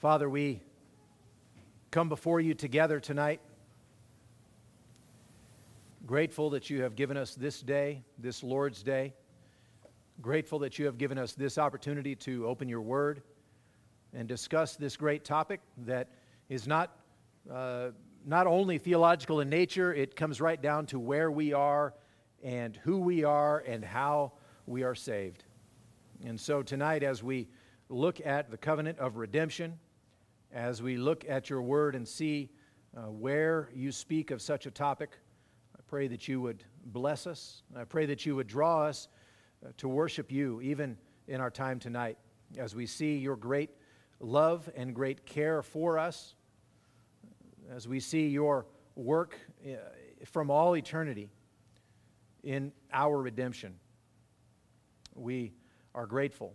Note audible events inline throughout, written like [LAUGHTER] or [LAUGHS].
Father, we come before you together tonight, grateful that you have given us this day, this Lord's Day. Grateful that you have given us this opportunity to open your word and discuss this great topic that is not, uh, not only theological in nature, it comes right down to where we are and who we are and how we are saved. And so tonight, as we look at the covenant of redemption, as we look at your word and see uh, where you speak of such a topic, I pray that you would bless us. I pray that you would draw us uh, to worship you, even in our time tonight, as we see your great love and great care for us, as we see your work uh, from all eternity in our redemption. We are grateful.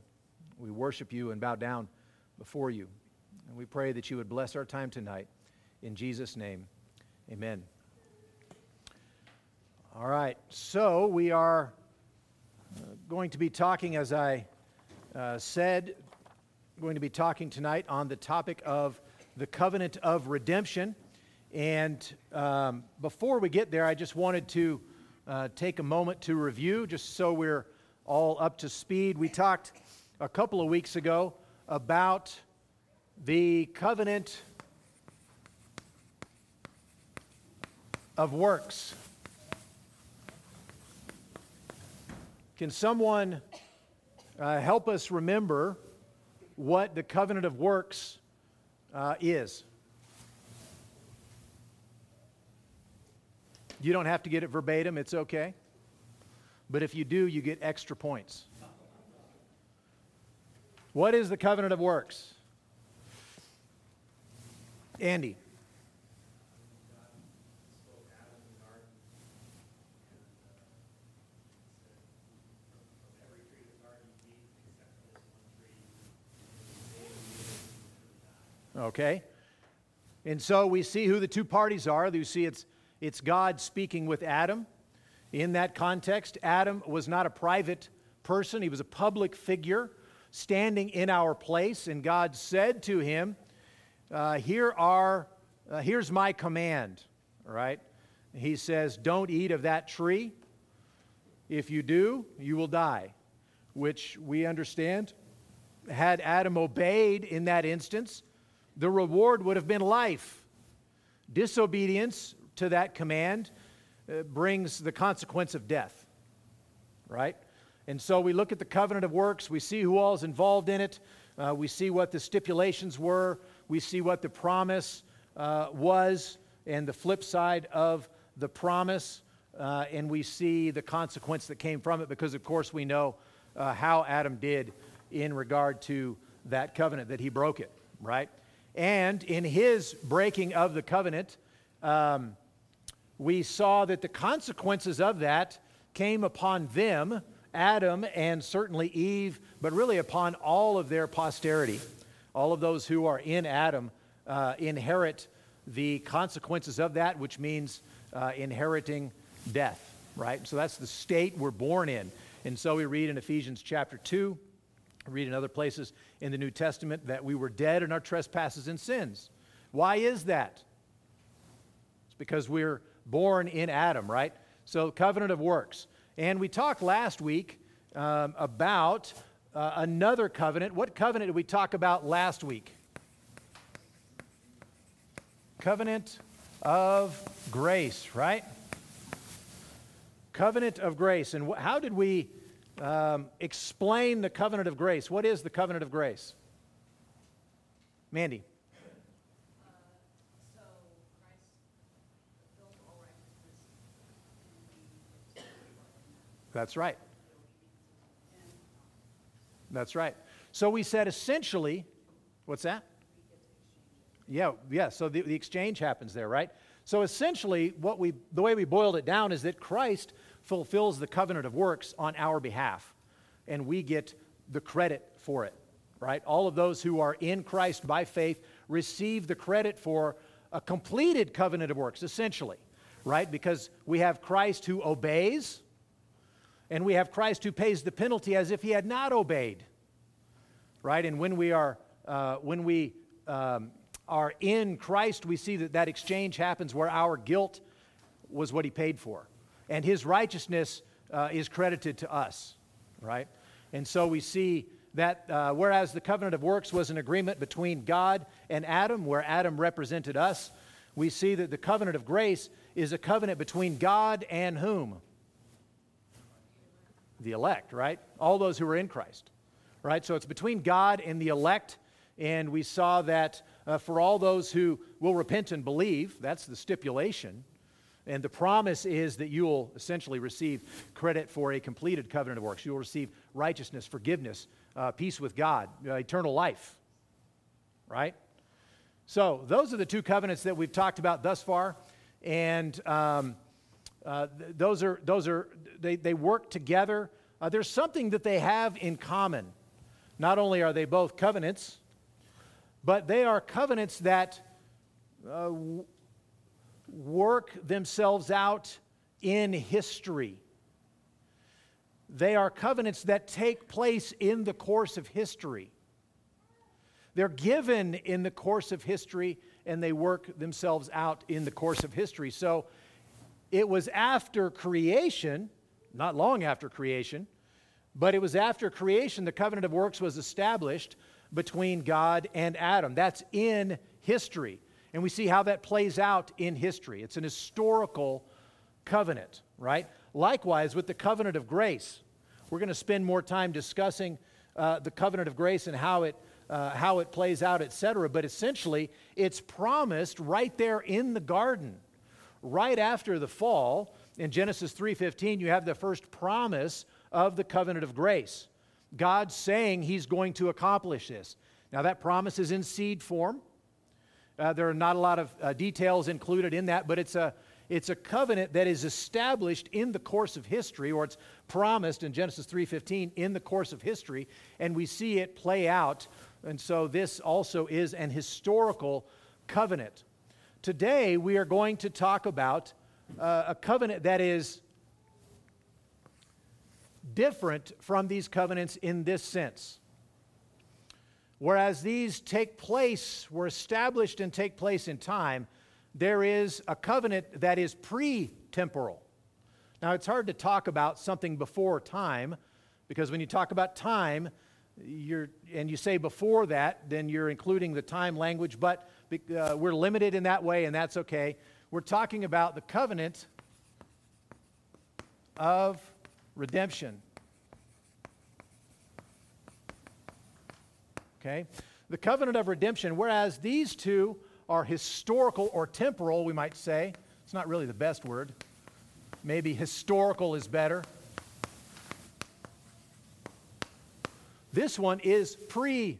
We worship you and bow down before you. And we pray that you would bless our time tonight. In Jesus' name, amen. All right, so we are uh, going to be talking, as I uh, said, going to be talking tonight on the topic of the covenant of redemption. And um, before we get there, I just wanted to uh, take a moment to review, just so we're all up to speed. We talked a couple of weeks ago about the covenant of works. Can someone uh, help us remember what the covenant of works uh, is? You don't have to get it verbatim, it's okay. But if you do, you get extra points. What is the covenant of works? Andy. Okay. And so we see who the two parties are. You see it's, it's God speaking with Adam. In that context, Adam was not a private person, he was a public figure standing in our place. And God said to him, uh, Here are, uh, Here's my command. Right. He says, Don't eat of that tree. If you do, you will die, which we understand. Had Adam obeyed in that instance, the reward would have been life. Disobedience to that command uh, brings the consequence of death, right? And so we look at the covenant of works, we see who all is involved in it, uh, we see what the stipulations were, we see what the promise uh, was, and the flip side of the promise, uh, and we see the consequence that came from it because, of course, we know uh, how Adam did in regard to that covenant, that he broke it, right? And in his breaking of the covenant, um, we saw that the consequences of that came upon them, Adam and certainly Eve, but really upon all of their posterity. All of those who are in Adam uh, inherit the consequences of that, which means uh, inheriting death, right? So that's the state we're born in. And so we read in Ephesians chapter 2, read in other places in the New Testament that we were dead in our trespasses and sins. Why is that? It's because we're born in Adam, right? So, covenant of works. And we talked last week um, about uh, another covenant. What covenant did we talk about last week? Covenant of grace, right? Covenant of grace. And wh- how did we um, explain the covenant of grace? What is the covenant of grace? Mandy. That's right. That's right. So we said essentially, what's that? Yeah, yeah. So the, the exchange happens there, right? So essentially, what we, the way we boiled it down is that Christ fulfills the covenant of works on our behalf, and we get the credit for it, right? All of those who are in Christ by faith receive the credit for a completed covenant of works, essentially, right? Because we have Christ who obeys, and we have Christ who pays the penalty as if he had not obeyed. Right? And when we are, uh, when we um, are in Christ, we see that that exchange happens where our guilt was what he paid for. And his righteousness uh, is credited to us, right? And so we see that uh, whereas the covenant of works was an agreement between God and Adam, where Adam represented us, we see that the covenant of grace is a covenant between God and whom? The elect, right? All those who are in Christ, right? So it's between God and the elect, and we saw that uh, for all those who will repent and believe, that's the stipulation. And the promise is that you will essentially receive credit for a completed covenant of works. You will receive righteousness, forgiveness, uh, peace with God, uh, eternal life, right? So, those are the two covenants that we've talked about thus far. And um, uh, th- those are, those are they, they work together. Uh, there's something that they have in common. Not only are they both covenants, but they are covenants that uh, work themselves out in history. They are covenants that take place in the course of history. They're given in the course of history and they work themselves out in the course of history. So it was after creation, not long after creation, but it was after creation the covenant of works was established between God and Adam. That's in history. And we see how that plays out in history. It's an historical covenant, right? Likewise, with the covenant of grace, we're going to spend more time discussing uh, the covenant of grace and how it, uh, how it plays out, etc. But essentially, it's promised right there in the garden, right after the fall. In Genesis 3:15, you have the first promise of the covenant of grace. God saying He's going to accomplish this. Now, that promise is in seed form. Uh, there are not a lot of uh, details included in that, but it's a, it's a covenant that is established in the course of history, or it's promised in Genesis 3:15 in the course of history, and we see it play out. And so this also is an historical covenant. Today we are going to talk about uh, a covenant that is different from these covenants in this sense. Whereas these take place, were established and take place in time, there is a covenant that is pre temporal. Now, it's hard to talk about something before time because when you talk about time, you're, and you say before that, then you're including the time language, but uh, we're limited in that way, and that's okay. We're talking about the covenant of redemption. Okay? The covenant of redemption, whereas these two are historical or temporal, we might say. It's not really the best word. Maybe historical is better. This one is pre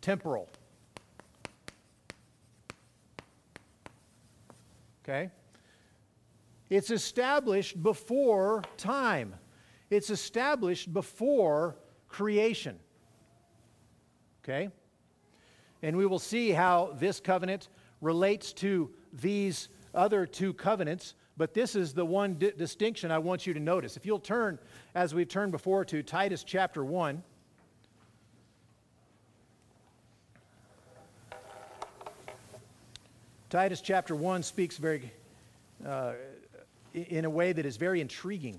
temporal. Okay? It's established before time, it's established before creation. Okay? And we will see how this covenant relates to these other two covenants. But this is the one di- distinction I want you to notice. If you'll turn, as we've turned before, to Titus chapter 1. Titus chapter 1 speaks very, uh, in a way that is very intriguing.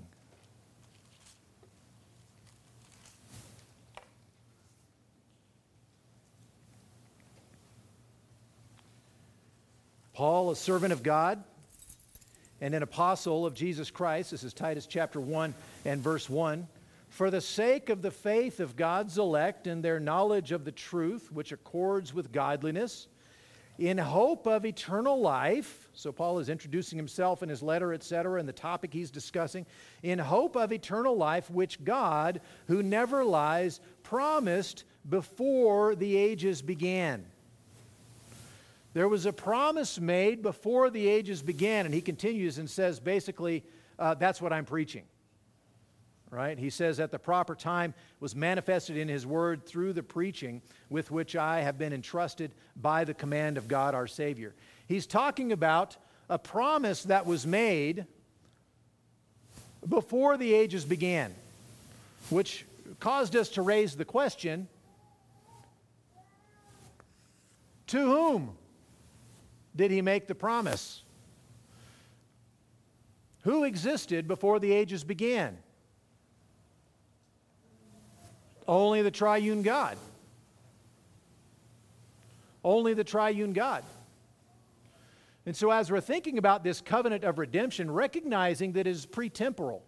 Paul, a servant of God and an apostle of Jesus Christ, this is Titus chapter 1 and verse 1, for the sake of the faith of God's elect and their knowledge of the truth, which accords with godliness, in hope of eternal life. So, Paul is introducing himself in his letter, etc., and the topic he's discussing. In hope of eternal life, which God, who never lies, promised before the ages began. There was a promise made before the ages began, and he continues and says basically, uh, that's what I'm preaching. Right? He says, at the proper time was manifested in his word through the preaching with which I have been entrusted by the command of God our Savior. He's talking about a promise that was made before the ages began, which caused us to raise the question To whom did he make the promise? Who existed before the ages began? Only the triune God. Only the triune God. And so, as we're thinking about this covenant of redemption, recognizing that it is pretemporal,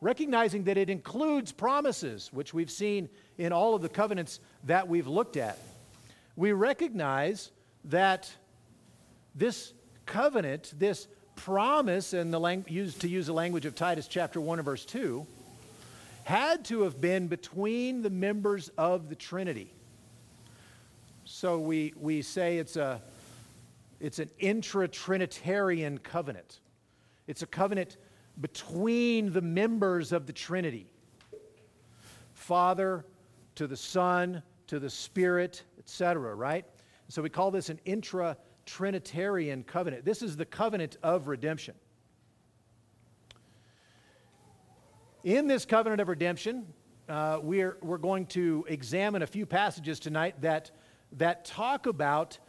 recognizing that it includes promises, which we've seen in all of the covenants that we've looked at, we recognize that this covenant, this promise, and the lang- used, to use the language of Titus chapter 1 and verse 2, had to have been between the members of the Trinity. So we, we say it's a it's an intra Trinitarian covenant. It's a covenant between the members of the Trinity Father to the Son to the Spirit, etc., right? So we call this an intra Trinitarian covenant. This is the covenant of redemption. In this covenant of redemption, uh, we're, we're going to examine a few passages tonight that, that talk about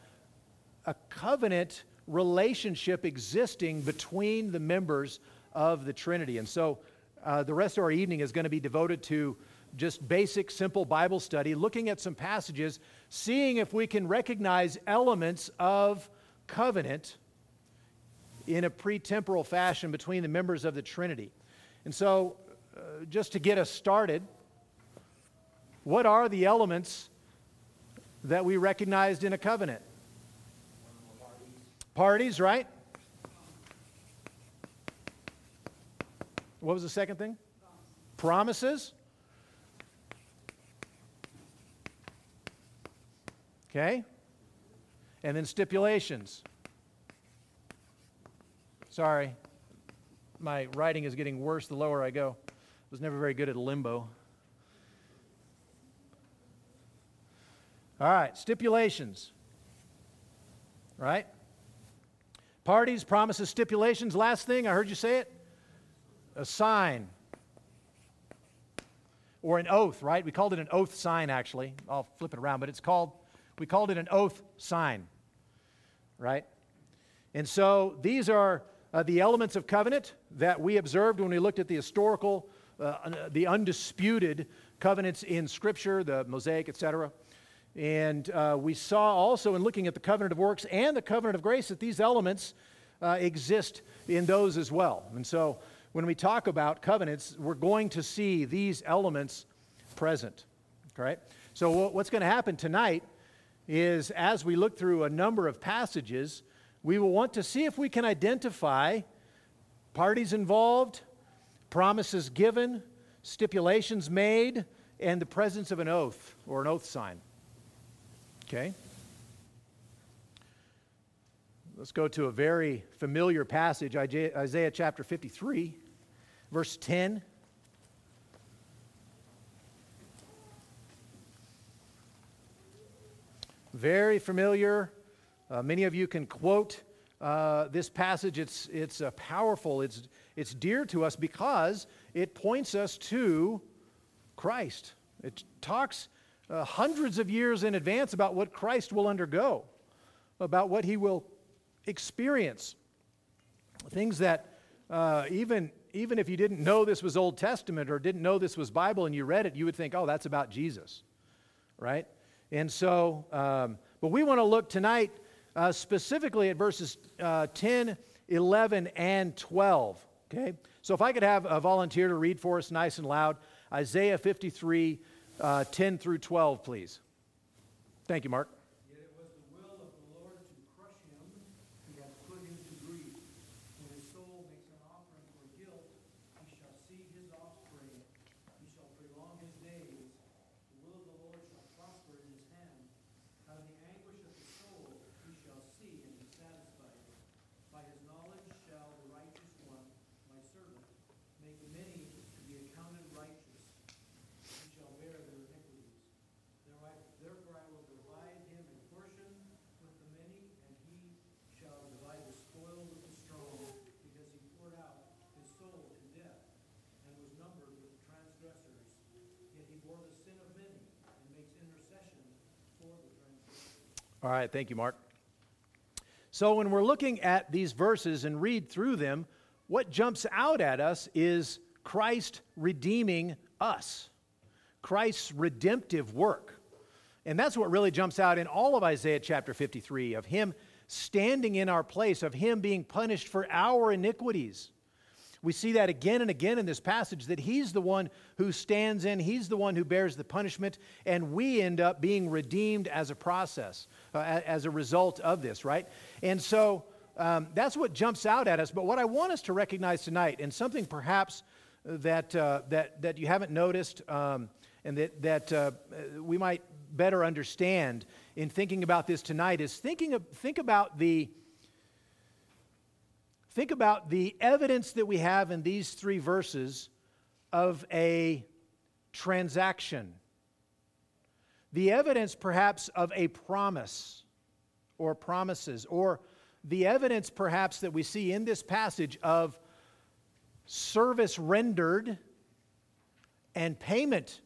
a covenant relationship existing between the members of the Trinity. And so uh, the rest of our evening is going to be devoted to just basic, simple Bible study, looking at some passages, seeing if we can recognize elements of covenant in a pretemporal fashion between the members of the Trinity. And so, uh, just to get us started, what are the elements that we recognized in a covenant? Parties, right? What was the second thing? Promises. Okay? And then stipulations. Sorry, my writing is getting worse the lower I go. Was never very good at limbo. All right, stipulations. Right? Parties, promises, stipulations. Last thing, I heard you say it a sign or an oath, right? We called it an oath sign, actually. I'll flip it around, but it's called, we called it an oath sign, right? And so these are uh, the elements of covenant that we observed when we looked at the historical, uh, the undisputed covenants in Scripture, the Mosaic, etc. And uh, we saw also in looking at the covenant of works and the covenant of grace that these elements uh, exist in those as well. And so when we talk about covenants, we're going to see these elements present. Right? So, what's going to happen tonight is as we look through a number of passages, we will want to see if we can identify parties involved, promises given, stipulations made, and the presence of an oath or an oath sign. Okay? Let's go to a very familiar passage, Isaiah chapter 53, verse 10. Very familiar. Uh, many of you can quote uh, this passage. It's, it's uh, powerful, it's, it's dear to us because it points us to Christ. It talks uh, hundreds of years in advance about what Christ will undergo, about what he will experience. Things that uh, even, even if you didn't know this was Old Testament or didn't know this was Bible and you read it, you would think, oh, that's about Jesus, right? And so, um, but we want to look tonight uh, specifically at verses uh, 10, 11, and 12. Okay? So if I could have a volunteer to read for us nice and loud Isaiah 53, uh, 10 through 12, please. Thank you, Mark. the sin of many and makes intercession for the. All right, thank you, Mark. So when we're looking at these verses and read through them, what jumps out at us is Christ redeeming us, Christ's redemptive work. And that's what really jumps out in all of Isaiah chapter 53 of him standing in our place, of him being punished for our iniquities. We see that again and again in this passage that He's the one who stands in, He's the one who bears the punishment, and we end up being redeemed as a process, uh, as a result of this, right? And so um, that's what jumps out at us. But what I want us to recognize tonight, and something perhaps that, uh, that, that you haven't noticed um, and that, that uh, we might better understand in thinking about this tonight, is thinking of, think about the. Think about the evidence that we have in these three verses of a transaction. The evidence, perhaps, of a promise or promises, or the evidence, perhaps, that we see in this passage of service rendered and payment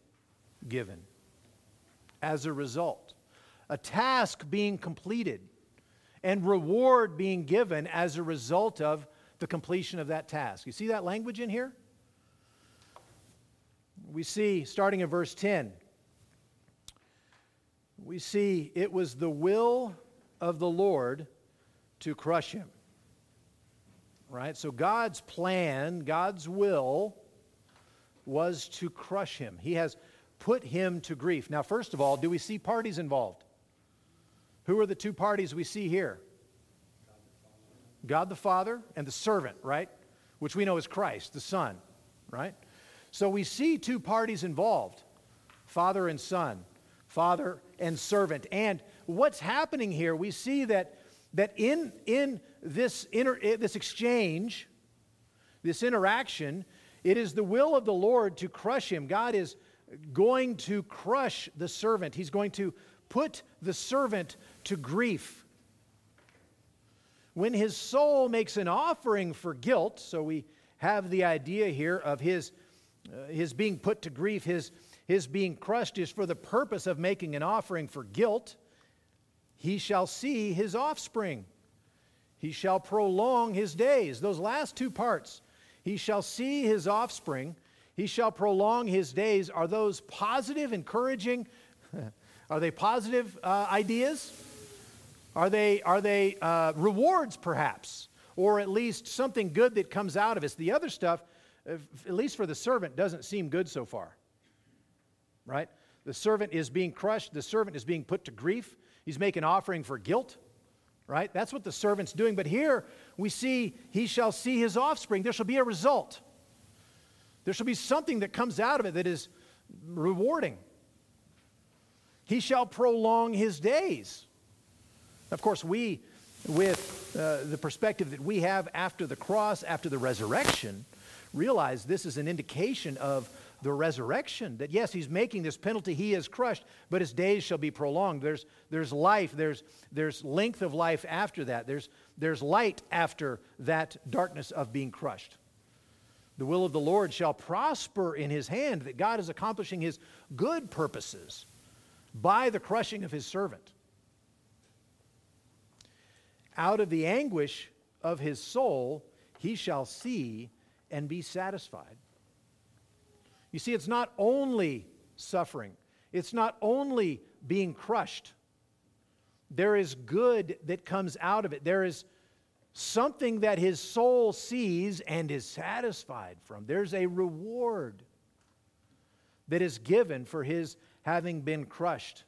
given as a result, a task being completed, and reward being given as a result of the completion of that task. You see that language in here? We see, starting in verse 10, we see it was the will of the Lord to crush him right? So God's plan, God's will was to crush him. He has put him to grief. Now, first of all, do we see parties involved? Who are the two parties we see here? God the Father and the servant, right? Which we know is Christ, the Son, right? So we see two parties involved Father and Son, Father and servant. And what's happening here, we see that, that in, in this, inter, eh, this exchange, this interaction, it is the will of the Lord to crush him. God is going to crush the servant, He's going to put the servant to grief. When his soul makes an offering for guilt, so we have the idea here of his, uh, his being put to grief, his, his being crushed is for the purpose of making an offering for guilt, he shall see his offspring. He shall prolong his days. Those last two parts, he shall see his offspring. He shall prolong his days. Are those positive, encouraging? Are they positive uh, ideas? Are they, are they uh, rewards, perhaps? Or at least something good that comes out of it? The other stuff, at least for the servant, doesn't seem good so far. Right? The servant is being crushed, the servant is being put to grief. He's making offering for guilt right? That's what the servant's doing. But here we see, he shall see his offspring. There shall be a result. There shall be something that comes out of it that is rewarding. He shall prolong his days. Of course, we, with uh, the perspective that we have after the cross, after the resurrection, realize this is an indication of the resurrection. That yes, he's making this penalty, he is crushed, but his days shall be prolonged. There's, there's life, there's, there's length of life after that, there's, there's light after that darkness of being crushed. The will of the Lord shall prosper in his hand, that God is accomplishing his good purposes by the crushing of his servant. Out of the anguish of his soul, he shall see and be satisfied. You see, it's not only suffering, it's not only being crushed. There is good that comes out of it. There is something that his soul sees and is satisfied from. There's a reward that is given for his having been crushed.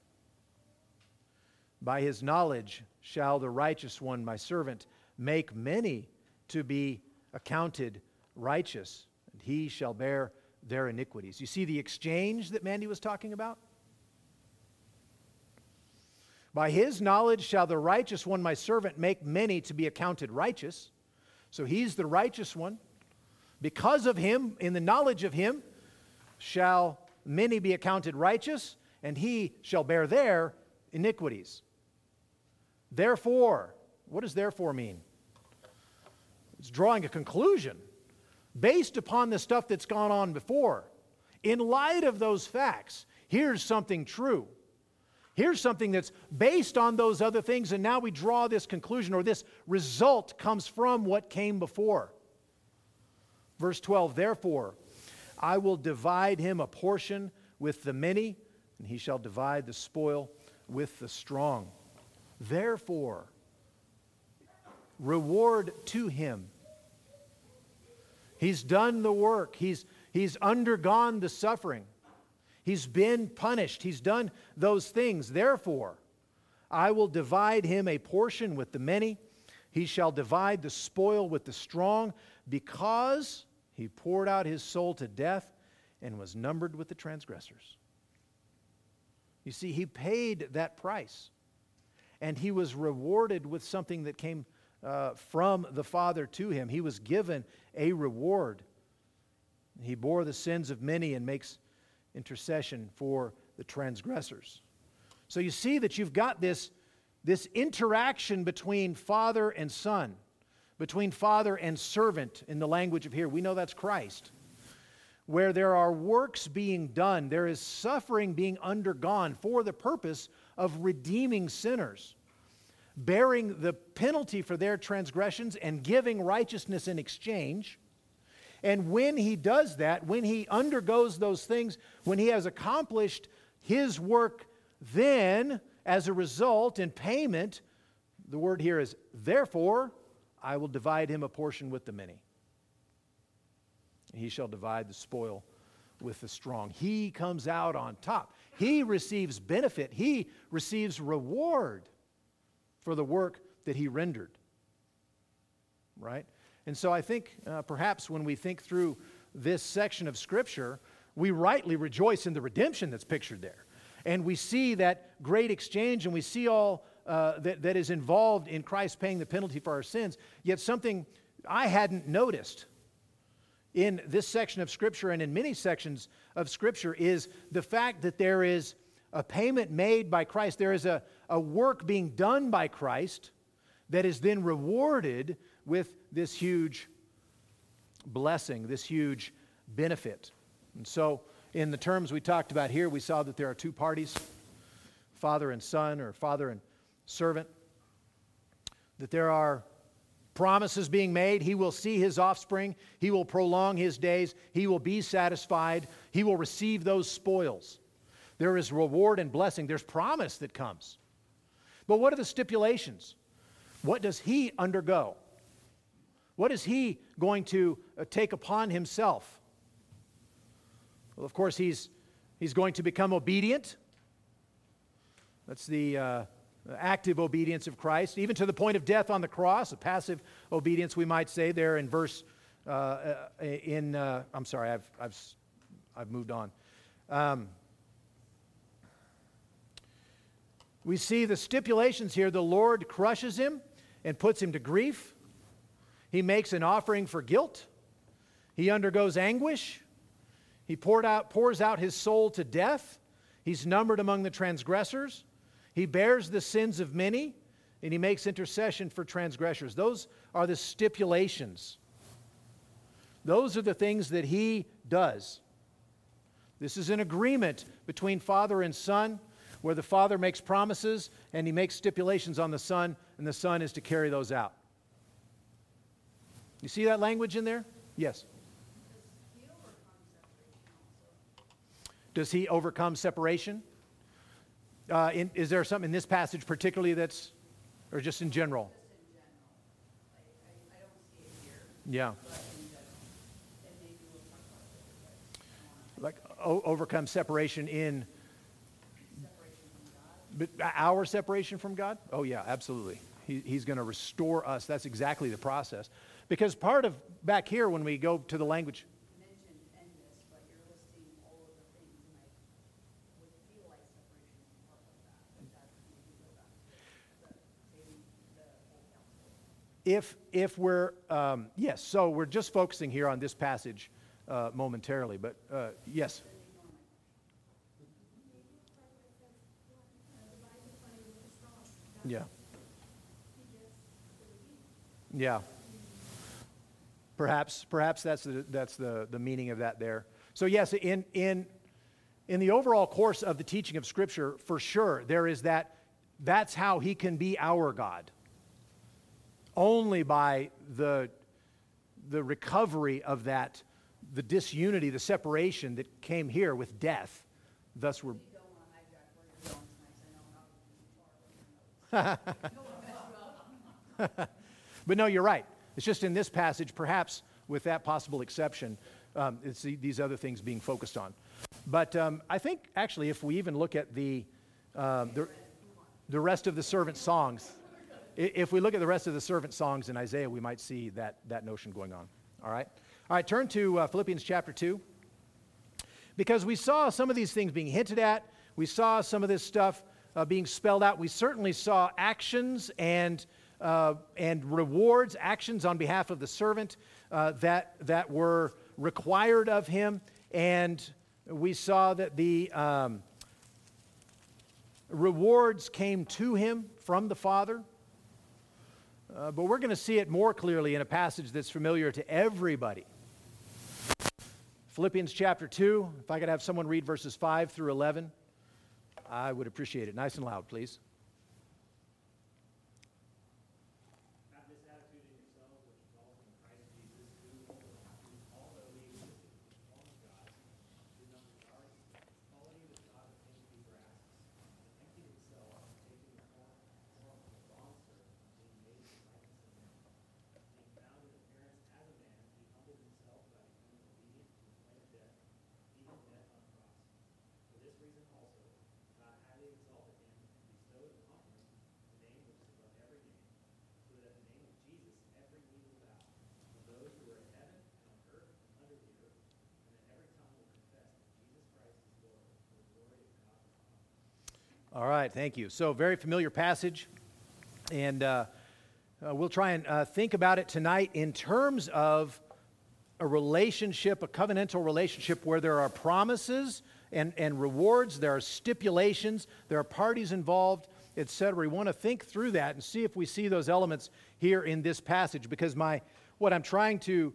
By his knowledge shall the righteous one, my servant, make many to be accounted righteous, and he shall bear their iniquities. You see the exchange that Mandy was talking about? By his knowledge shall the righteous one, my servant, make many to be accounted righteous. So he's the righteous one. Because of him, in the knowledge of him, shall many be accounted righteous, and he shall bear their iniquities. Therefore, what does therefore mean? It's drawing a conclusion based upon the stuff that's gone on before. In light of those facts, here's something true. Here's something that's based on those other things, and now we draw this conclusion or this result comes from what came before. Verse 12, therefore, I will divide him a portion with the many, and he shall divide the spoil with the strong. Therefore, reward to him. He's done the work, he's, he's undergone the suffering, he's been punished, he's done those things. Therefore, I will divide him a portion with the many. He shall divide the spoil with the strong, because he poured out his soul to death and was numbered with the transgressors. You see, he paid that price, and he was rewarded with something that came uh, from the Father to him. He was given a reward. He bore the sins of many and makes intercession for the transgressors. So you see that you've got this, this interaction between Father and Son, between Father and servant in the language of here. We know that's Christ. Where there are works being done, there is suffering being undergone for the purpose of redeeming sinners bearing the penalty for their transgressions and giving righteousness in exchange. And when he does that, when he undergoes those things, when he has accomplished his work, then, as a result, in payment, the word here is, therefore, I will divide him a portion with the many. He shall divide the spoil with the strong. He comes out on top. He receives benefit. He receives reward for the work that he rendered. Right? And so I think uh, perhaps when we think through this section of Scripture, we rightly rejoice in the redemption that's pictured there. And we see that great exchange and we see all uh, that, that is involved in Christ paying the penalty for our sins. Yet something I hadn't noticed in this section of Scripture and in many sections of Scripture is the fact that there is a payment made by Christ. There is a, a work being done by Christ that is then rewarded with this huge blessing, this huge benefit. And so, in the terms we talked about here, we saw that there are two parties father and son, or father and servant. That there are promises being made. He will see his offspring, he will prolong his days, he will be satisfied, he will receive those spoils. There is reward and blessing, there's promise that comes. But what are the stipulations? What does he undergo? What is he going to uh, take upon himself? Well, of course, he's, he's going to become obedient. That's the uh, active obedience of Christ, even to the point of death on the cross, a passive obedience, we might say, there in verse, uh, uh in, uh, I'm sorry, I've, I've, I've moved on. Um, we see the stipulations here. The Lord crushes him and puts him to grief. He makes an offering for guilt. He undergoes anguish. He poured out, pours out his soul to death. He's numbered among the transgressors. He bears the sins of many, and he makes intercession for transgressors. Those are the stipulations. Those are the things that he does. This is an agreement between Father and Son where the Father makes promises and he makes stipulations on the Son, and the Son is to carry those out. You see that language in there? Yes. Does he overcome separation? Uh, in, is there something in this passage particularly that's, or just in general? Yeah. Like o- overcome separation in but our separation from God? Oh, yeah, absolutely. He, he's going to restore us. That's exactly the process. Because part of back here, when we go to the language, if if we're um, yes so we're just focusing here on this passage uh, momentarily but uh, yes Yeah. Yeah. Perhaps, perhaps that's the, that's the, the meaning of that there. So yes, in, in, in the overall course of the teaching of Scripture, for sure, there is that that's how he can be our God. Only by the, the recovery of that, the disunity, the separation that came here with death. Thus, we're. [LAUGHS] but no, you're right. It's just in this passage, perhaps with that possible exception, um, it's the, these other things being focused on. But um, I think actually, if we even look at the, um, the, the rest of the servant songs, if we look at the rest of the servant songs in Isaiah, we might see that, that notion going on. All right? All right, turn to uh, Philippians chapter 2. Because we saw some of these things being hinted at, we saw some of this stuff uh, being spelled out. We certainly saw actions and, uh, and rewards, actions on behalf of the servant uh, that, that were required of him. And we saw that the um, rewards came to him from the Father. Uh, but we're going to see it more clearly in a passage that's familiar to everybody. Philippians chapter 2, if I could have someone read verses 5 through 11, I would appreciate it. Nice and loud, please. All right, thank you. So, very familiar passage, and uh, uh, we'll try and uh, think about it tonight in terms of a relationship, a covenantal relationship where there are promises and, and rewards, there are stipulations, there are parties involved, etc. We want to think through that and see if we see those elements here in this passage because my what I'm trying to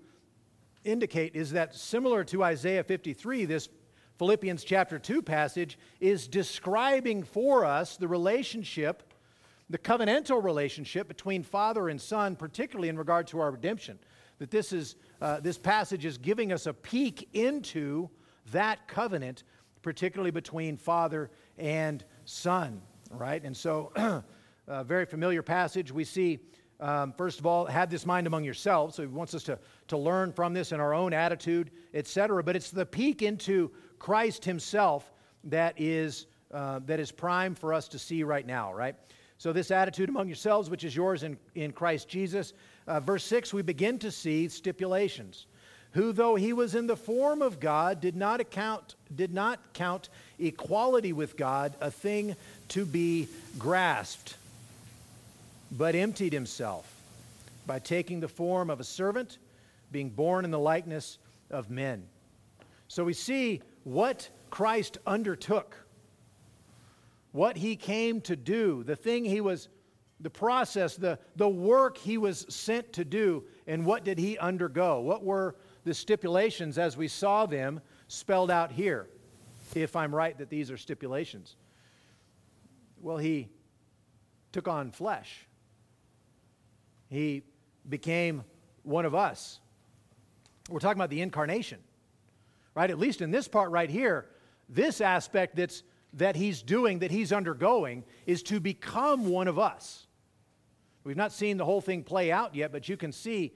indicate is that similar to Isaiah 53, this Philippians chapter 2 passage is describing for us the relationship, the covenantal relationship between Father and Son, particularly in regard to our redemption. That this, is, uh, this passage is giving us a peek into that covenant, particularly between Father and Son, right? And so, a [CLEARS THROAT] very familiar passage. We see, um, first of all, have this mind among yourselves. So he wants us to, to learn from this in our own attitude, etc. But it's the peek into Christ Himself that is, uh, that is prime for us to see right now, right? So, this attitude among yourselves, which is yours in, in Christ Jesus. Uh, verse 6, we begin to see stipulations. Who, though he was in the form of God, did not, account, did not count equality with God a thing to be grasped, but emptied himself by taking the form of a servant, being born in the likeness of men. So we see what Christ undertook, what he came to do, the thing he was, the process, the, the work he was sent to do, and what did he undergo? What were the stipulations as we saw them spelled out here, if I'm right that these are stipulations? Well, he took on flesh. He became one of us. We're talking about the incarnation right? At least in this part right here, this aspect that's, that he's doing, that he's undergoing, is to become one of us. We've not seen the whole thing play out yet, but you can see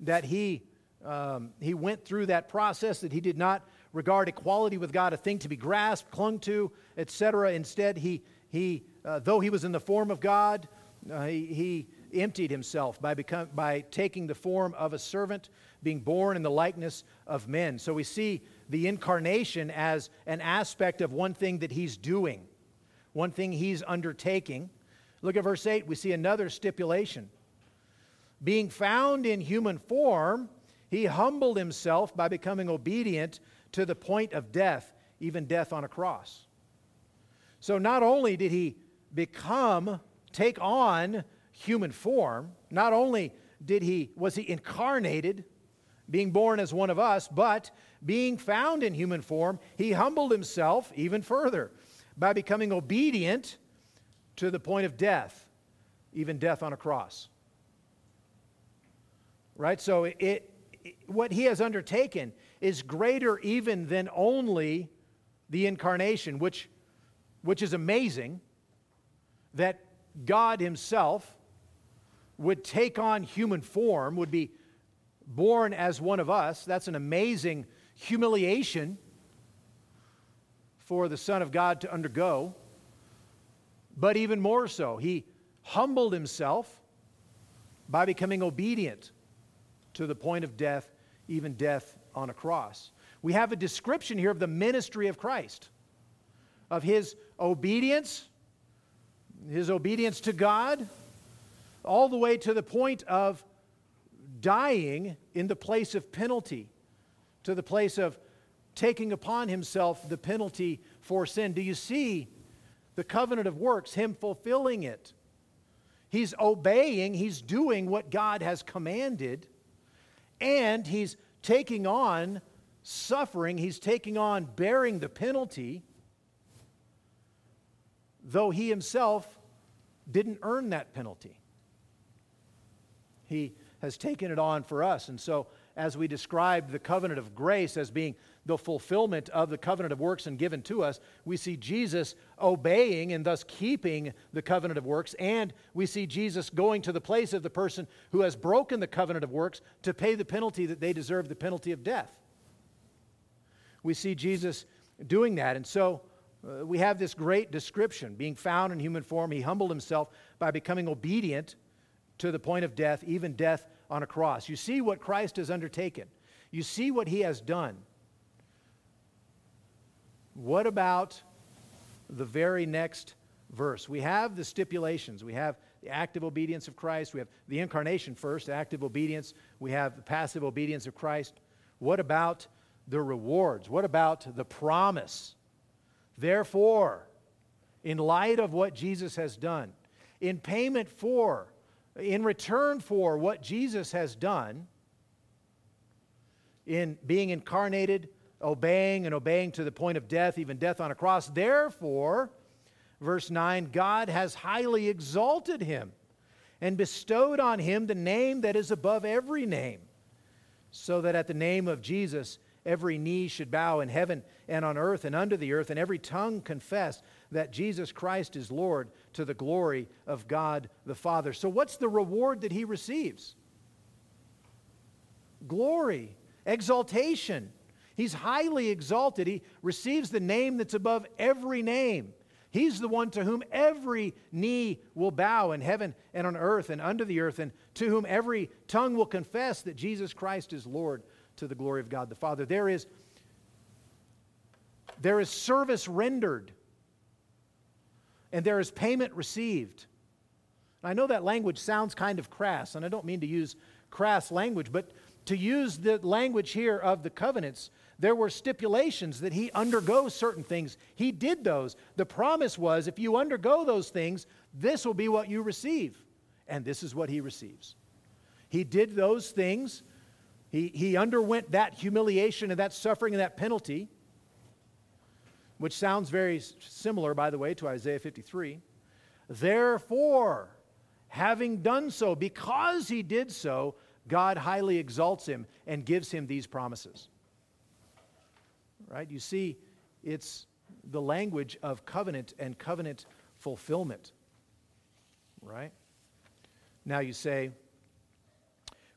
that he, um, he went through that process, that he did not regard equality with God a thing to be grasped, clung to, etc. Instead, he, he uh, though he was in the form of God, uh, he, he emptied himself by, become, by taking the form of a servant, being born in the likeness of men. So we see the incarnation as an aspect of one thing that he's doing, one thing he's undertaking. Look at verse 8, we see another stipulation. Being found in human form, he humbled himself by becoming obedient to the point of death, even death on a cross. So not only did he become, take on human form, not only did he was he incarnated being born as one of us, but being found in human form, he humbled himself even further by becoming obedient to the point of death, even death on a cross. Right? So it, it, what he has undertaken is greater even than only the incarnation, which, which is amazing that God himself would take on human form, would be born as one of us. That's an amazing humiliation for the Son of God to undergo. But even more so, he humbled himself by becoming obedient to the point of death, even death on a cross. We have a description here of the ministry of Christ, of his obedience, his obedience to God, all the way to the point of dying in the place of penalty, to the place of taking upon himself the penalty for sin. Do you see the covenant of works, him fulfilling it? He's obeying, he's doing what God has commanded, and he's taking on suffering, he's taking on bearing the penalty, though he himself didn't earn that penalty. He has taken it on for us. And so, as we describe the covenant of grace as being the fulfillment of the covenant of works and given to us, we see Jesus obeying and thus keeping the covenant of works, and we see Jesus going to the place of the person who has broken the covenant of works to pay the penalty that they deserve the penalty of death. We see Jesus doing that. And so, uh, we have this great description being found in human form. He humbled himself by becoming obedient to the point of death, even death on a cross. You see what Christ has undertaken, you see what he has done. What about the very next verse? We have the stipulations. We have the active obedience of Christ. We have the incarnation first, active obedience. We have the passive obedience of Christ. What about the rewards? What about the promise? Therefore, in light of what Jesus has done, in payment for in return for what Jesus has done in being incarnated, obeying and obeying to the point of death, even death on a cross, therefore, verse 9, God has highly exalted him and bestowed on him the name that is above every name, so that at the name of Jesus, every knee should bow in heaven and on earth and under the earth, and every tongue confess that Jesus Christ is Lord to the glory of God the Father. So, what's the reward that he receives? Glory, exaltation. He's highly exalted. He receives the name that's above every name. He's the one to whom every knee will bow in heaven and on earth and under the earth, and to whom every tongue will confess that Jesus Christ is Lord to the glory of God the Father. There is, there is service rendered and there is payment received. I know that language sounds kind of crass, and I don't mean to use crass language, but to use the language here of the covenants, there were stipulations that he undergoes certain things. He did those. The promise was if you undergo those things, this will be what you receive. And this is what he receives. He did those things. He, he underwent that humiliation and that suffering and that penalty which sounds very similar, by the way, to Isaiah 53. Therefore, having done so, because he did so, God highly exalts him and gives him these promises. Right? You see, it's the language of covenant and covenant fulfillment. Right? Now you say,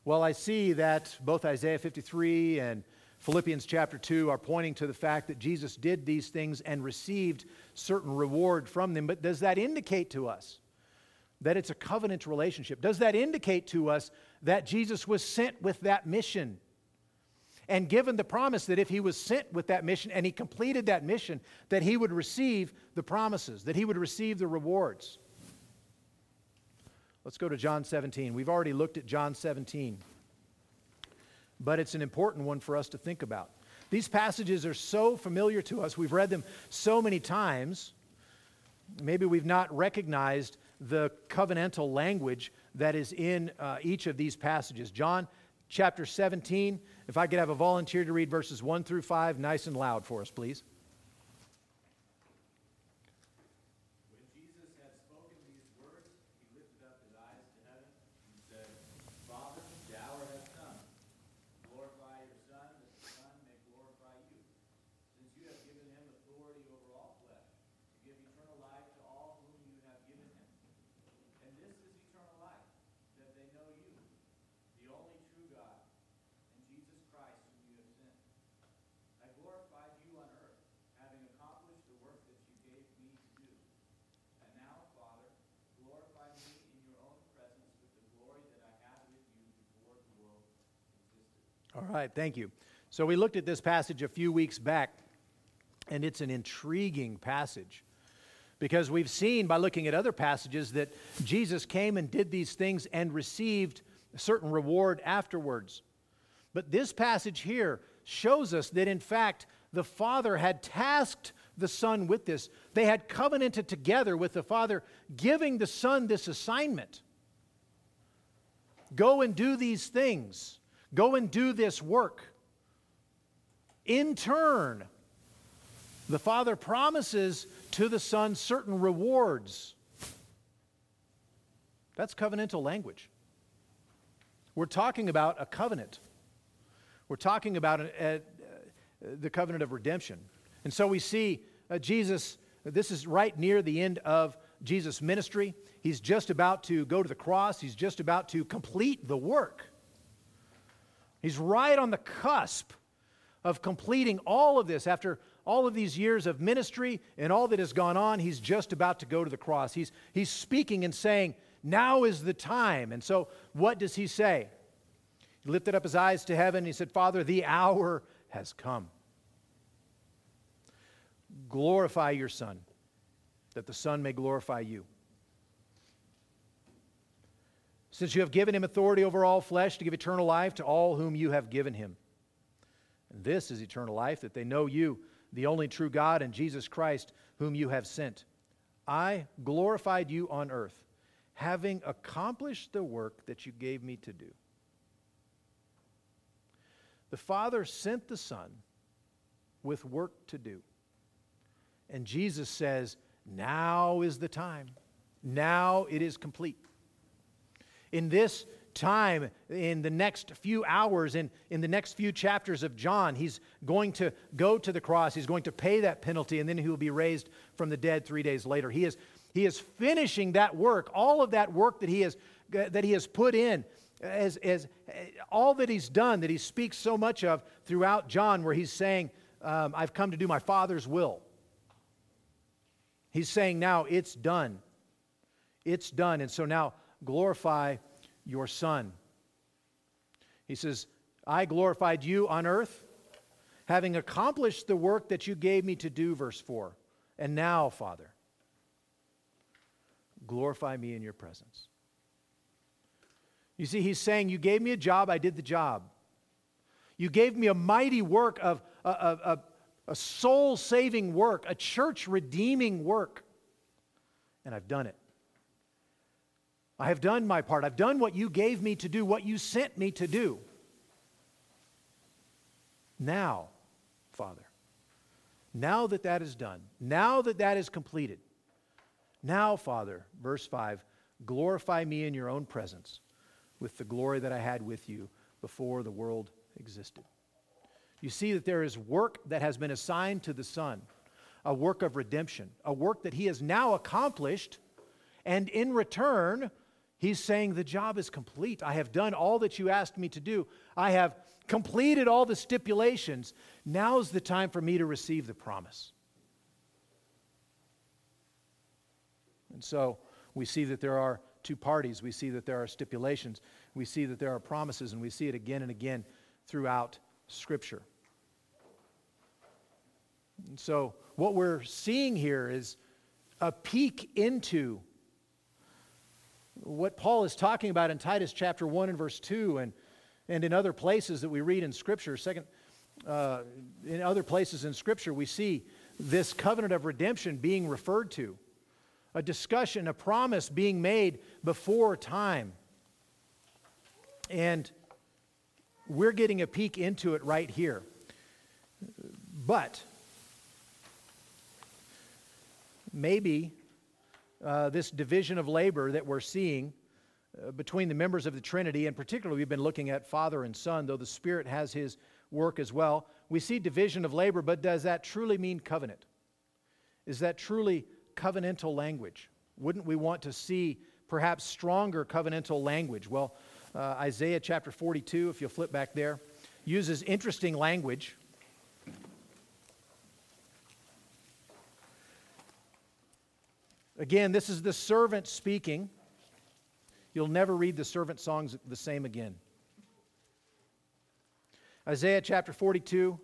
well, I see that both Isaiah 53 and Philippians chapter 2 are pointing to the fact that Jesus did these things and received certain reward from them. But does that indicate to us that it's a covenant relationship? Does that indicate to us that Jesus was sent with that mission? And given the promise that if he was sent with that mission and he completed that mission, that he would receive the promises, that he would receive the rewards. Let's go to John 17. We've already looked at John 17 but it's an important one for us to think about. These passages are so familiar to us, we've read them so many times. Maybe we've not recognized the covenantal language that is in uh, each of these passages. John chapter 17. If I could have a volunteer to read verses 1 through 5, nice and loud for us, please. All right, thank you. So we looked at this passage a few weeks back, and it's an intriguing passage because we've seen by looking at other passages that Jesus came and did these things and received a certain reward afterwards. But this passage here shows us that, in fact, the Father had tasked the Son with this. They had covenanted together with the Father, giving the Son this assignment go and do these things. Go and do this work. In turn, the Father promises to the Son certain rewards. That's covenantal language. We're talking about a covenant. We're talking about a, a, the covenant of redemption. And so we see uh, Jesus, this is right near the end of Jesus' ministry. He's just about to go to the cross, he's just about to complete the work. He's right on the cusp of completing all of this. After all of these years of ministry and all that has gone on, he's just about to go to the cross. He's, he's speaking and saying, Now is the time. And so, what does he say? He lifted up his eyes to heaven he said, Father, the hour has come. Glorify your Son, that the Son may glorify you. Since you have given him authority over all flesh to give eternal life to all whom you have given him. And this is eternal life, that they know you, the only true God, and Jesus Christ, whom you have sent. I glorified you on earth, having accomplished the work that you gave me to do. The Father sent the Son with work to do. And Jesus says, Now is the time. Now it is complete in this time, in the next few hours, in, in the next few chapters of John, he's going to go to the cross. He's going to pay that penalty, and then he will be raised from the dead three days later. He is, he is finishing that work, all of that work that he has, that he has put in. As, as all that he's done, that he speaks so much of throughout John, where he's saying, um, I've come to do my Father's will. He's saying now it's done. It's done. And so now glorify your Son. He says, I glorified you on earth, having accomplished the work that you gave me to do, verse 4. And now, Father, glorify me in your presence. You see, he's saying, You gave me a job, I did the job. You gave me a mighty work of a, soul saving work, a church redeeming work, and I've done it. I have done my part. I've done what you gave me to do, what you sent me to do. Now, Father, now that that is done, now that that is completed, now, Father, verse 5, glorify me in your own presence with the glory that I had with you before the world existed. You see that there is work that has been assigned to the Son, a work of redemption, a work that He has now accomplished, and in return, He's saying, The job is complete. I have done all that you asked me to do. I have completed all the stipulations. Now's the time for me to receive the promise. And so we see that there are two parties. We see that there are stipulations. We see that there are promises, and we see it again and again throughout Scripture. And so what we're seeing here is a peek into what Paul is talking about in Titus chapter 1 and verse 2 and, and in other places that we read in Scripture, second, uh, in other places in Scripture, we see this covenant of redemption being referred to, a discussion, a promise being made before time. And we're getting a peek into it right here. But maybe uh, this division of labor that we're seeing uh, between the members of the Trinity, and particularly we've been looking at Father and Son, though the Spirit has his work as well. We see division of labor, but does that truly mean covenant? Is that truly covenantal language? Wouldn't we want to see perhaps stronger covenantal language? Well, uh, Isaiah chapter 42, if you'll flip back there, uses interesting language. Again, this is the servant speaking. You'll never read the servant songs the same again. Isaiah chapter 42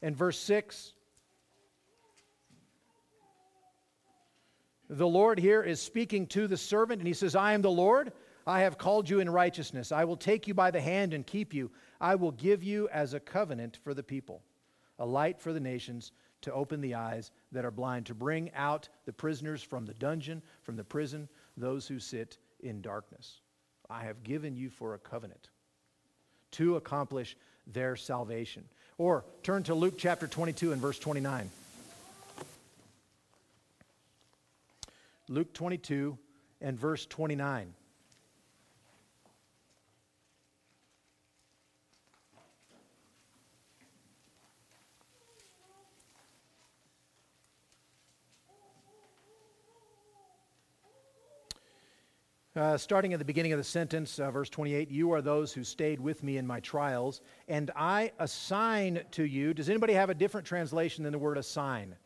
and verse 6. The Lord here is speaking to the servant, and he says, I am the Lord. I have called you in righteousness. I will take you by the hand and keep you. I will give you as a covenant for the people, a light for the nations, to open the eyes that are blind, to bring out the prisoners from the dungeon, from the prison, those who sit in darkness. I have given you for a covenant to accomplish their salvation. Or turn to Luke chapter 22 and verse 29. Luke 22 and verse 29. Uh, starting at the beginning of the sentence, uh, verse 28, you are those who stayed with me in my trials, and I assign to you. Does anybody have a different translation than the word assign?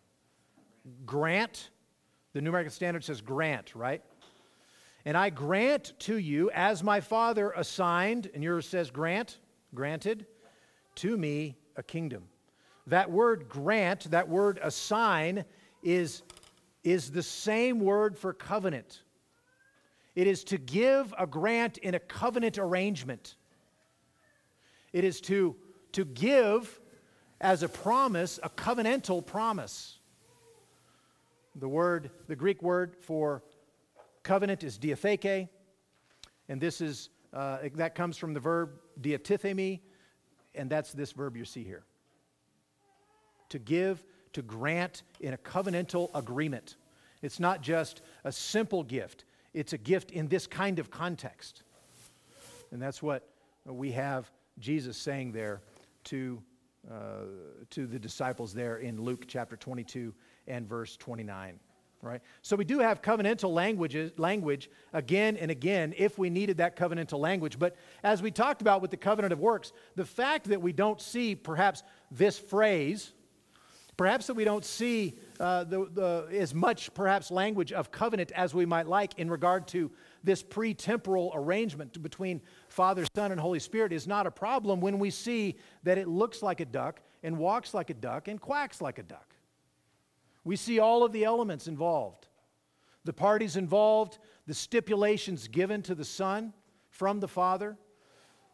Grant. The New American Standard says grant, right? And I grant to you, as my Father assigned, and yours says grant, granted, to me a kingdom. That word grant, that word assign, is, is the same word for covenant. It is to give a grant in a covenant arrangement. It is to, to give as a promise, a covenantal promise. The word, the Greek word for covenant is diatheke, and this is, uh, that comes from the verb diatithemi, and that's this verb you see here. To give, to grant in a covenantal agreement. It's not just a simple gift, it's a gift in this kind of context. And that's what we have Jesus saying there to, uh, to the disciples there in Luke chapter 22 and verse 29. Right? So we do have covenantal languages, language again and again if we needed that covenantal language. But as we talked about with the covenant of works, the fact that we don't see perhaps this phrase, perhaps that we don't see uh, the, the, as much, perhaps, language of covenant as we might like in regard to this pre temporal arrangement between Father, Son, and Holy Spirit is not a problem when we see that it looks like a duck and walks like a duck and quacks like a duck. We see all of the elements involved the parties involved, the stipulations given to the Son from the Father.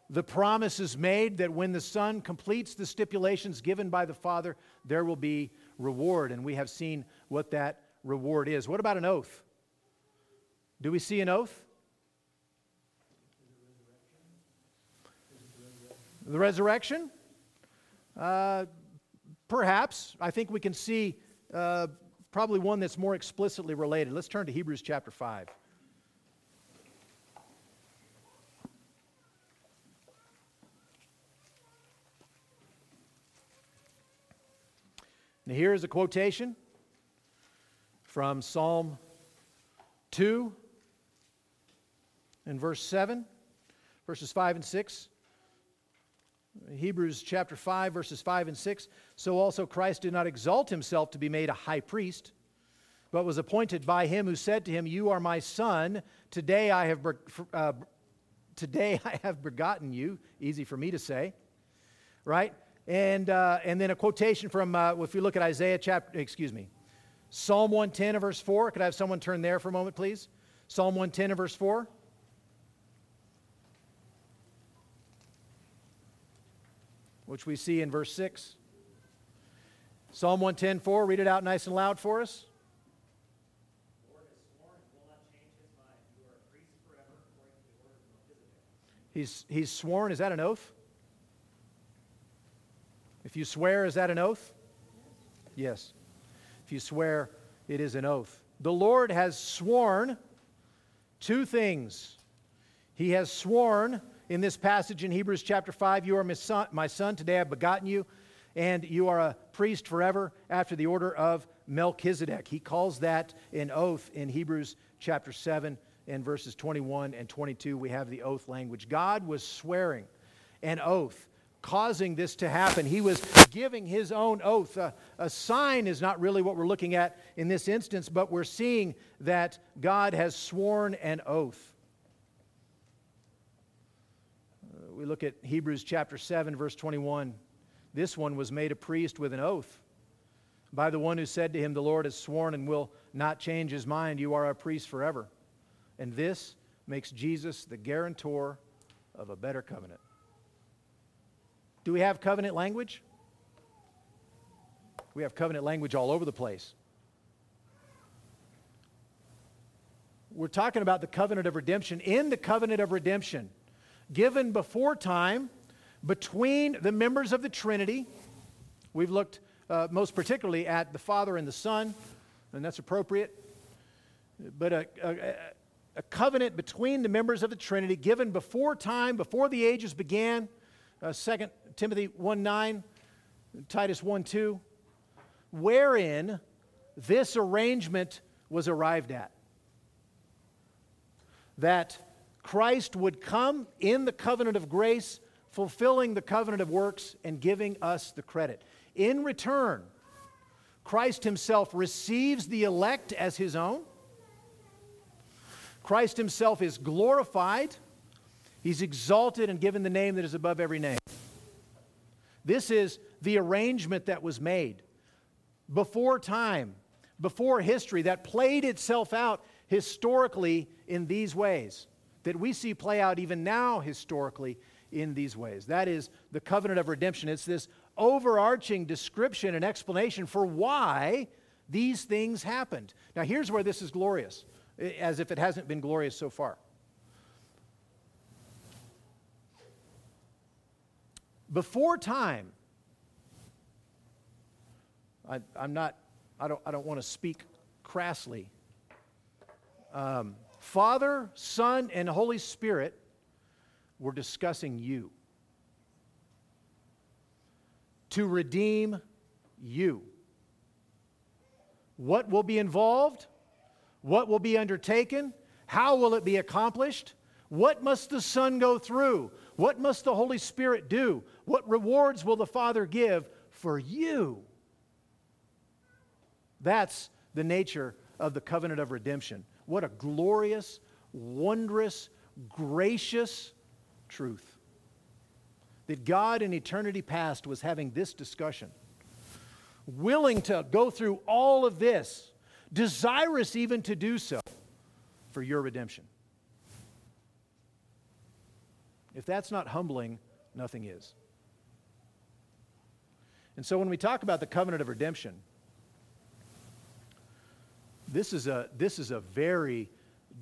The promise is made that when the Son completes the stipulations given by the Father, there will be reward, and we have seen what that reward is. What about an oath? Do we see an oath? The resurrection? Uh, perhaps. I think we can see uh, probably one that's more explicitly related. Let's turn to Hebrews chapter 5. Now, here is a quotation from Psalm 2 and verse 7, verses 5 and 6. Hebrews chapter 5, verses 5 and 6. So also Christ did not exalt himself to be made a high priest, but was appointed by him who said to him, You are my son. Today I have, uh, today [LAUGHS] I have begotten you. Easy for me to say, right? And, uh, and then a quotation from, uh, if you look at Isaiah chapter, excuse me, Psalm 110 verse 4. Could I have someone turn there for a moment, please? Psalm 110 verse 4. Which we see in verse 6. Psalm 110 4. Read it out nice and loud for us. He's, he's sworn, is that an oath? If you swear, is that an oath? Yes. If you swear, it is an oath. The Lord has sworn two things. He has sworn in this passage in Hebrews chapter 5 You are my son, my son, today I've begotten you, and you are a priest forever after the order of Melchizedek. He calls that an oath in Hebrews chapter 7 and verses 21 and 22. We have the oath language. God was swearing an oath causing this to happen. He was giving his own oath. A sign is not really what we're looking at in this instance, but we're seeing that God has sworn an oath. We look at Hebrews chapter 7, verse 21. This one was made a priest with an oath by the one who said to him, The Lord has sworn and will not change his mind. You are a priest forever. And this makes Jesus the guarantor of a better covenant. Do we have covenant language? We have covenant language all over the place. We're talking about the covenant of redemption. In the covenant of redemption, given before time between the members of the Trinity, we've looked uh, most particularly at the Father and the Son, and that's appropriate. But a, a, a covenant between the members of the Trinity given before time, before the ages began. Uh, 2 Timothy 1 9, Titus 1 2, wherein this arrangement was arrived at. That Christ would come in the covenant of grace, fulfilling the covenant of works, and giving us the credit. In return, Christ himself receives the elect as his own. Christ himself is glorified. He's exalted and given the name that is above every name. This is the arrangement that was made before time, before history, that played itself out historically in these ways, that we see play out even now historically in these ways. That is the covenant of redemption. It's this overarching description and explanation for why these things happened. Now, here's where this is glorious, as if it hasn't been glorious so far. Before time, I, am not, I don't, I don't want to speak crassly. Um, Father, Son, and Holy Spirit were discussing you to redeem you. What will be involved? What will be undertaken? How will it be accomplished? What must the Son go through? What must the Holy Spirit do? What rewards will the Father give for you? That's the nature of the covenant of redemption. What a glorious, wondrous, gracious truth. That God in eternity past was having this discussion, willing to go through all of this, desirous even to do so for your redemption. If that's not humbling, nothing is. And so when we talk about the covenant of redemption, this is a, this is a very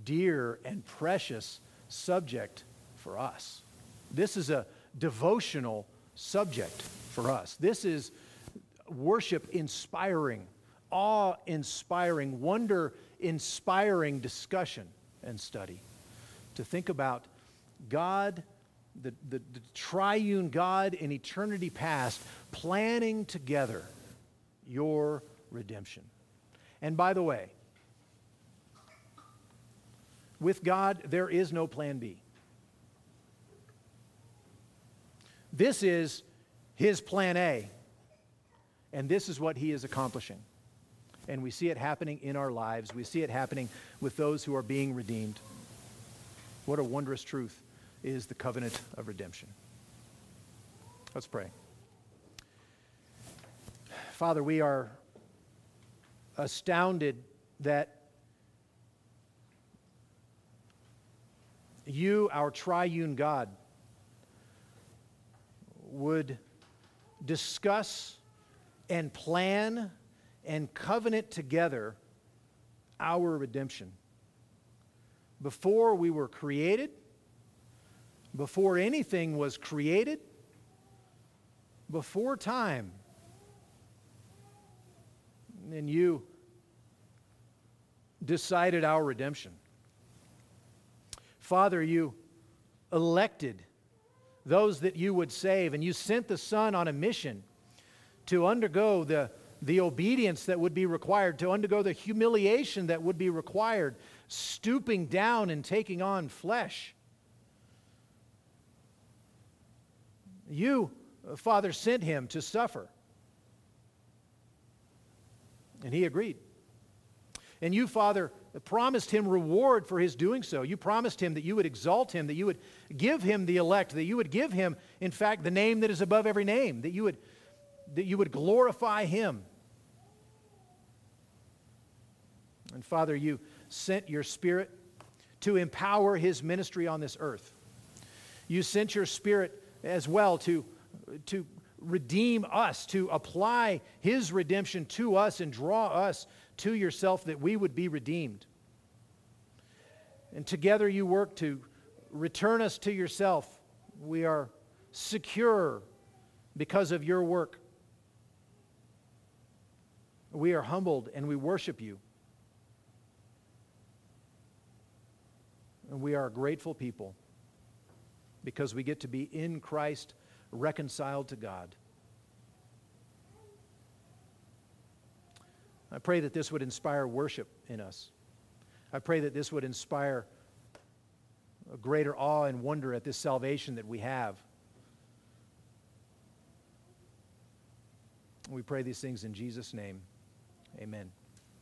dear and precious subject for us. This is a devotional subject for us. This is worship inspiring, awe inspiring, wonder inspiring discussion and study. To think about God the, the, the triune God in eternity past planning together your redemption. And by the way, with God, there is no plan B. This is his plan A, and this is what he is accomplishing. And we see it happening in our lives. We see it happening with those who are being redeemed. What a wondrous truth is the covenant of redemption. Let's pray. Father, we are astounded that you, our triune God, would discuss and plan and covenant together our redemption. Before we were created, before anything was created, before time. And you decided our redemption. Father, you elected those that you would save, and you sent the Son on a mission to undergo the, the obedience that would be required, to undergo the humiliation that would be required, stooping down and taking on flesh. You, uh, Father, sent him to suffer. And he agreed. And you, Father, promised him reward for his doing so. You promised him that you would exalt him, that you would give him the elect, that you would give him, in fact, the name that is above every name, that you would, that you would glorify him. And Father, you sent your Spirit to empower his ministry on this earth. You sent your Spirit as well to, to redeem us, to apply his redemption to us and draw us to yourself that we would be redeemed. And together you work to return us to yourself. We are secure because of your work. We are humbled and we worship you. And we are a grateful people because we get to be in Christ reconciled to God. I pray that this would inspire worship in us. I pray that this would inspire a greater awe and wonder at this salvation that we have. We pray these things in Jesus' name. Amen.